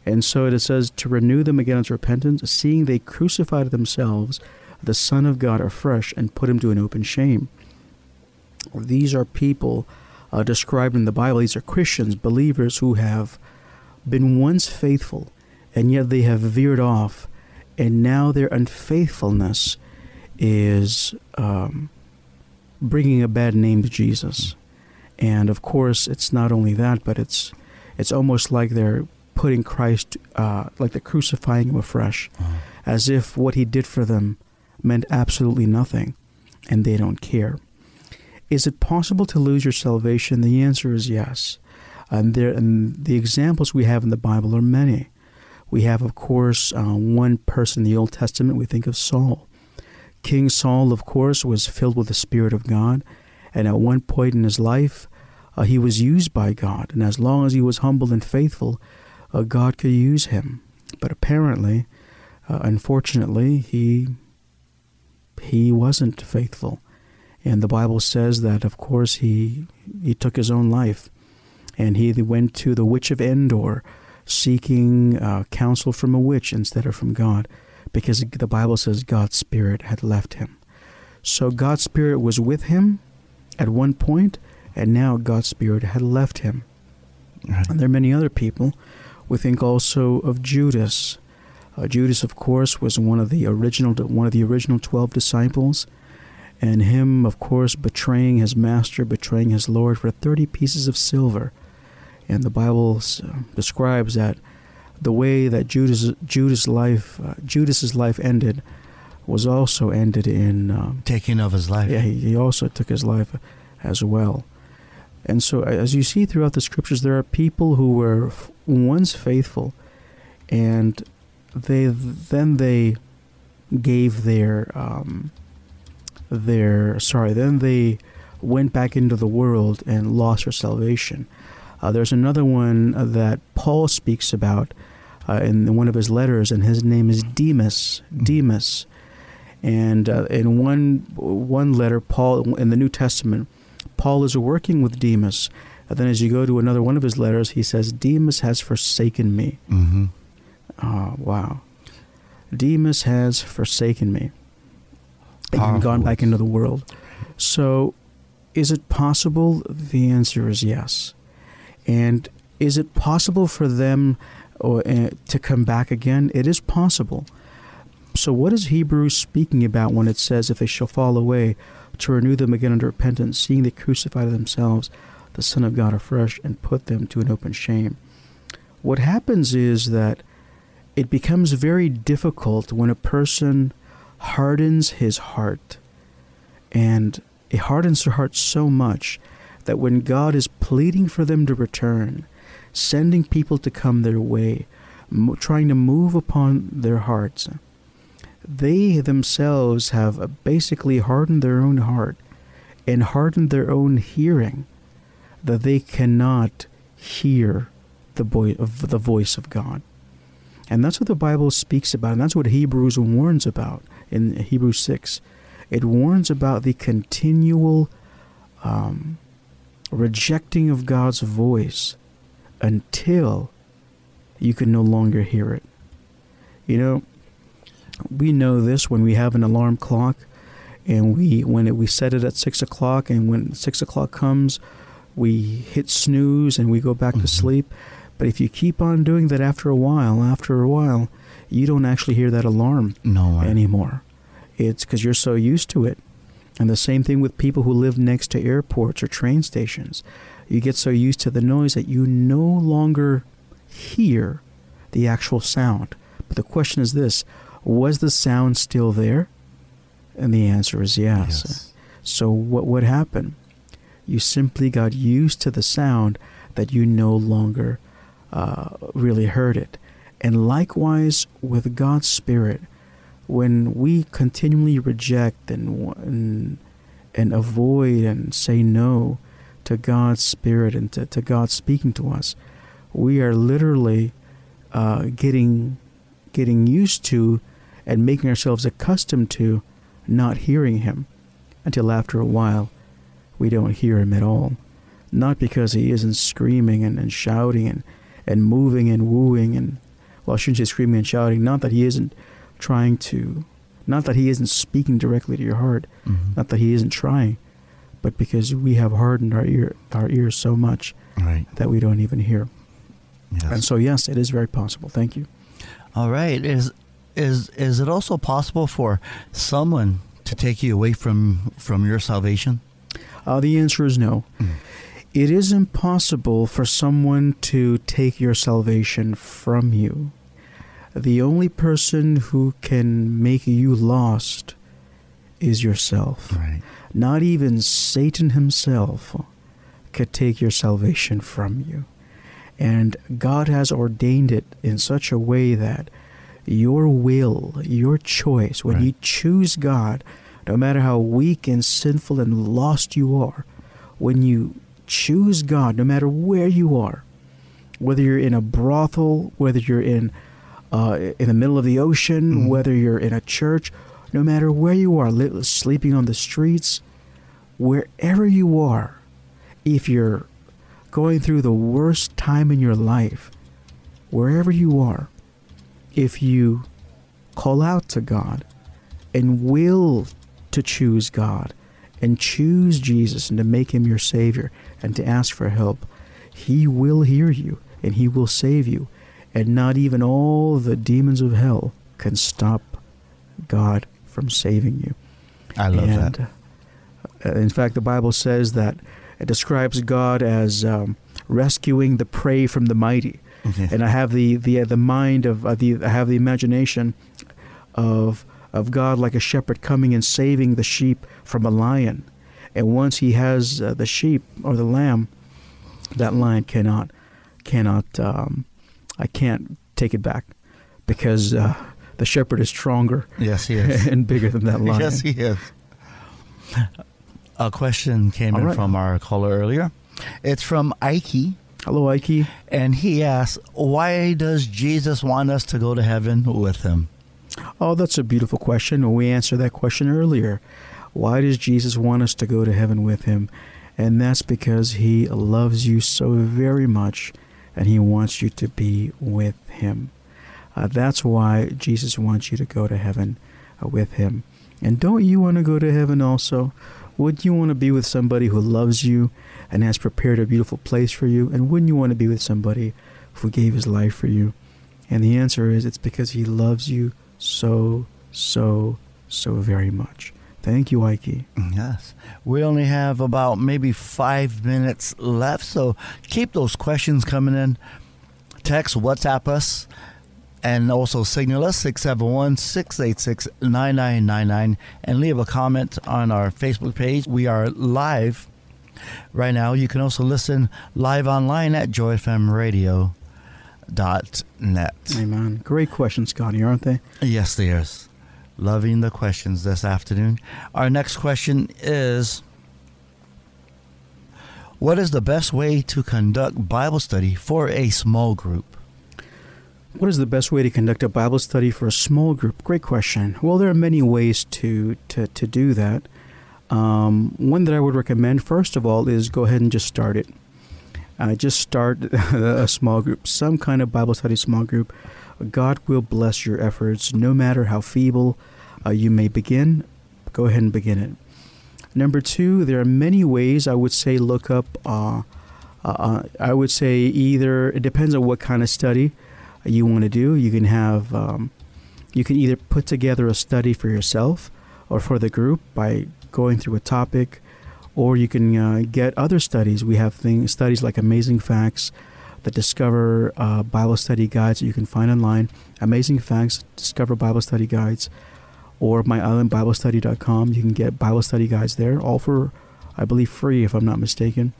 And so it says to renew them again unto repentance, seeing they crucified themselves the Son of God afresh and put him to an open shame. These are people uh, described in the Bible. These are Christians, believers who have been once faithful, and yet they have veered off, and now their unfaithfulness is um, bringing a bad name to Jesus. And of course, it's not only that, but it's it's almost like they're putting Christ, uh, like they're crucifying him afresh, Uh, as if what he did for them meant absolutely nothing, and they don't care. Is it possible to lose your salvation? The answer is yes. And there, and the examples we have in the Bible are many. We have, of course, uh, one person in the Old Testament. We think of Saul. King Saul, of course, was filled with the Spirit of God, and at one point in his life, uh, he was used by God. And as long as he was humble and faithful, uh, God could use him. But apparently, uh, unfortunately, he he wasn't faithful, and the Bible says that, of course, he he took his own life, and he went to the witch of Endor, seeking uh, counsel from a witch instead of from God, because the Bible says God's spirit had left him. So God's spirit was with him at one point, and now God's spirit had left him. And there are many other people. We think also of Judas. Uh, Judas, of course, was one of the original one of the original twelve disciples, and him, of course, betraying his master, betraying his Lord for thirty pieces of silver. And the Bible s- describes that the way that Judas Judas life uh, Judas's life ended was also ended in um, Taking of his life. yeah, he, he also took his life as well. And so, as you see throughout the scriptures, there are people who were f- once faithful, and they then they gave their um, their sorry, then they went back into the world and lost their salvation. Uh, there's another one that Paul speaks about uh, in one of his letters, and his name is Demas. Mhm. Demas. And uh, in one one letter, Paul in the New Testament, Paul is working with Demas. And then, as you go to another one of his letters, he says, "Demas has forsaken me." Mm-hmm. Oh, wow. Demas has forsaken me and Powerful gone back into the world. So, is it possible? The answer is yes. And is it possible for them or, uh, to come back again? It is possible. So, what is Hebrews speaking about when it says, if they shall fall away, to renew them again unto repentance, seeing they crucify themselves, the Son of God afresh, and put them to an open shame? What happens is that it becomes very difficult when a person hardens his heart. And it hardens their heart so much that when God is pleading for them to return, sending people to come their way, trying to move upon their hearts, they themselves have basically hardened their own heart and hardened their own hearing that they cannot hear the, boy, of the voice of God. And that's what the Bible speaks about, and that's what Hebrews warns about in Hebrews 6. It warns about the continual um, rejecting of God's voice until you can no longer hear it. You know, we know this when we have an alarm clock, and we when it, we set it at six o'clock, and when six o'clock comes, we hit snooze and we go back Mhm. to sleep. But if you keep on doing that after a while, after a while, you don't actually hear that alarm No. Anymore. It's because you're so used to it. And the same thing with people who live next to airports or train stations. You get so used to the noise that you no longer hear the actual sound. But the question is this was the sound still there? And the answer is yes. Yes. So what would happen? You simply got used to the sound that you no longer uh, really heard it. And likewise with God's Spirit, when we continually reject and, and, and avoid and say no to God's Spirit and to, to God speaking to us, we are literally uh, getting getting used to and making ourselves accustomed to not hearing Him until after a while we don't hear Him at all. Not because He isn't screaming and, and shouting and, and moving and wooing and, well, I shouldn't say screaming and shouting, not that He isn't trying to, not that He isn't speaking directly to your heart, Mhm. not that He isn't trying, but because we have hardened our ear, our ears so much Right. that we don't even hear. Yes. And so, yes, it is very possible. Thank you. All right. Is is is it also possible for someone to take you away from from your salvation? Uh, the answer is no. It is impossible for someone to take your salvation from you. The only person who can make you lost is yourself. Right. Not even Satan himself could take your salvation from you. And God has ordained it in such a way that your will, your choice, when you choose God, no matter how weak and sinful and lost you are, when you choose God, no matter where you are, whether you're in a brothel, whether you're in uh, in the middle of the ocean, Mhm. whether you're in a church, no matter where you are, li- sleeping on the streets, wherever you are, if you're going through the worst time in your life, wherever you are, if you call out to God and will to choose God and choose Jesus and to make him your Savior and to ask for help, he will hear you and he will save you. And not even all the demons of hell can stop God from saving you. I love and, that. uh, in fact, the Bible says that it describes God as um, rescuing the prey from the mighty. Okay. And I have the the uh, the mind of uh, the I have the imagination of of God like a shepherd coming and saving the sheep from a lion. And once he has uh, the sheep or the lamb, that lion cannot cannot um, I can't take it back because uh, the shepherd is stronger yes, he is. [LAUGHS] and bigger than that lion. yes, he is. A question came All in right. from our caller earlier. It's from Ike, Hello, Ike. and he asks, "Why does Jesus want us to go to heaven with him?" Oh, that's a beautiful question. We answered that question earlier. Why does Jesus want us to go to heaven with him? And that's because he loves you so very much and he wants you to be with him. Uh, that's why Jesus wants you to go to heaven uh, with him. And don't you want to go to heaven also? Would you want to be with somebody who loves you and has prepared a beautiful place for you? And wouldn't you want to be with somebody who gave his life for you? And the answer is it's because he loves you so, so, so very much. Thank you, Ike. Yes. We only have about maybe five minutes left, so keep those questions coming in. Text, WhatsApp us, and also signal us 671 686 9999 and leave a comment on our Facebook page. We are live right now. You can also listen live online at joyfmradio.net. Amen. Great questions, Scotty, aren't they? Yes, they are. Loving the questions this afternoon. Our next question is What is the best way to conduct Bible study for a small group? What is the best way to conduct a Bible study for a small group? Great question. Well, there are many ways to, to, to do that. Um, one that I would recommend, first of all, is go ahead and just start it. Uh, just start [LAUGHS] a small group, some kind of Bible study small group. God will bless your efforts, no matter how feeble uh, you may begin. Go ahead and begin it. Number two, there are many ways I would say look up. Uh, uh, I would say either it depends on what kind of study you want to do. You can have, um, you can either put together a study for yourself or for the group by going through a topic, or you can uh, get other studies. We have things studies like Amazing Facts, the Discover uh, Bible Study Guides that you can find online. Amazing Facts, Discover Bible Study Guides, or myislandbiblestudy.com. You can get Bible study guides there, all for, I believe, free if I'm not mistaken.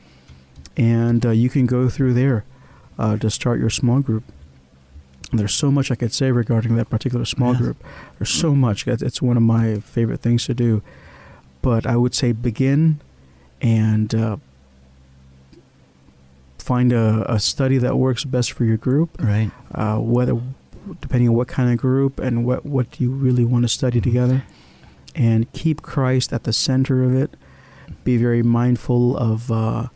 And uh, you can go through there uh, to start your small group. There's so much I could say regarding that particular small Yeah. group. There's so much. It's one of my favorite things to do. But I would say begin and uh, find a, a study that works best for your group. Right. Uh, whether depending on what kind of group and what what you really want to study together, and keep Christ at the center of it. Be very mindful of uh,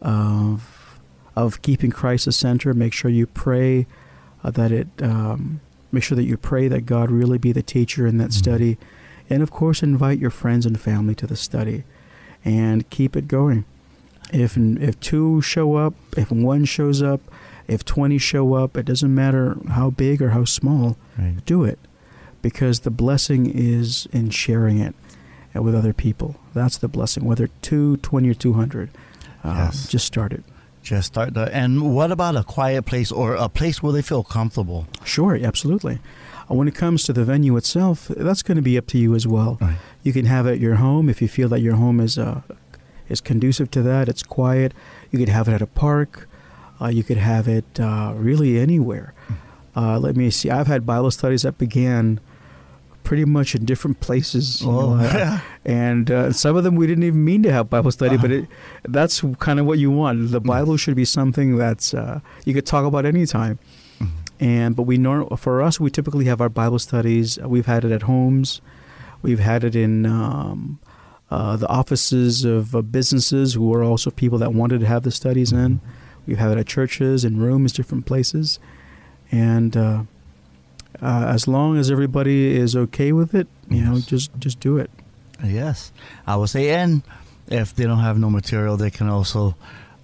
of of keeping Christ the center. Make sure you pray uh, that it. Um, make sure that you pray that God really be the teacher in that Mhm. study, and of course invite your friends and family to the study, and keep it going. If if two show up, if one shows up, if twenty show up, it doesn't matter how big or how small. Right. Do it, because the blessing is in sharing it with other people. That's the blessing. Whether two, twenty, or two hundred, uh, Yes. just start it. Just start the. And what about a quiet place or a place where they feel comfortable? Sure, absolutely. Uh, When it comes to the venue itself, that's going to be up to you as well. Right. You can have it at your home if you feel that your home is uh, is conducive to that. It's quiet. You could have it at a park. Uh, you could have it uh, really anywhere. Uh, let me see. I've had Bible studies that began pretty much in different places. Oh, uh, yeah. and uh, some of them we didn't even mean to have Bible study, but Uh-huh. it, that's kind of what you want. The Bible should be something that's uh, you could talk about anytime. And but we know for us, we typically have our Bible studies. We've had it at homes, we've had it in um, uh, the offices of uh, businesses who are also people that wanted to have the studies in. We've had it at churches, in rooms, different places, and uh, uh, as long as everybody is okay with it, you know, just just do it. Yes, I would say, and if they don't have no material, they can also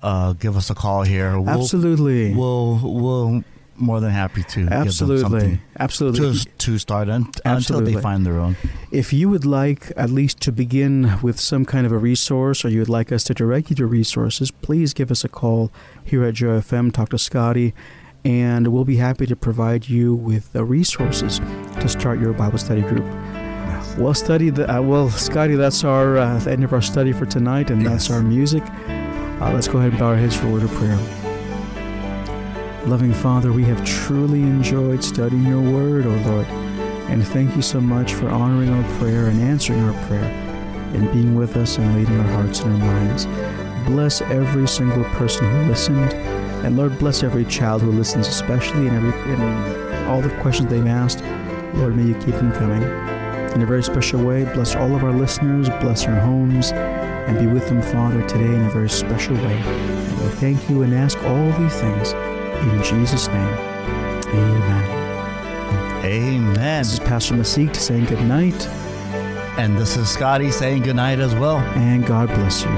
uh, give us a call here. We'll, Absolutely. We'll we'll more than happy to Absolutely. something Absolutely. to to start un- until they find their own. If you would like at least to begin with some kind of a resource or you would like us to direct you to resources, please give us a call here at Joy FM, talk to Scotty, and we'll be happy to provide you with the resources to start your Bible study group. Well, study the, uh, well, Scotty, that's our uh, the end of our study for tonight, and that's our music. Uh, let's go ahead and bow our heads for a word of prayer. Loving Father, we have truly enjoyed studying your word, O Lord. And thank you so much for honoring our prayer and answering our prayer and being with us and leading our hearts and our minds. Bless every single person who listened. And Lord, bless every child who listens, especially in every in all the questions they've asked. Lord, may you keep them coming. In a very special way, bless all of our listeners, bless their homes, and be with them, Father, today in a very special way. And we thank you and ask all these things in Jesus' name. Amen. Amen. This is Pastor Masik saying good night And this is Scotty saying good night as well. and God bless you.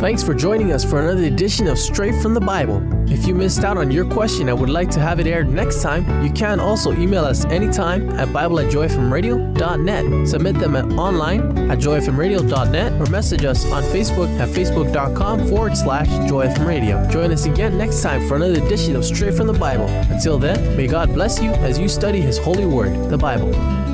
Thanks for joining us for another edition of Straight from the Bible. If you missed out on your question and would like to have it aired next time, you can also email us anytime at Bible at joyfmradio.net. Submit them at online at joyfmradio.net or message us on Facebook at facebook.com forward slash joyfmradio. Join us again next time for another edition of Straight from the Bible. Until then, may God bless you as you study His holy word, the Bible.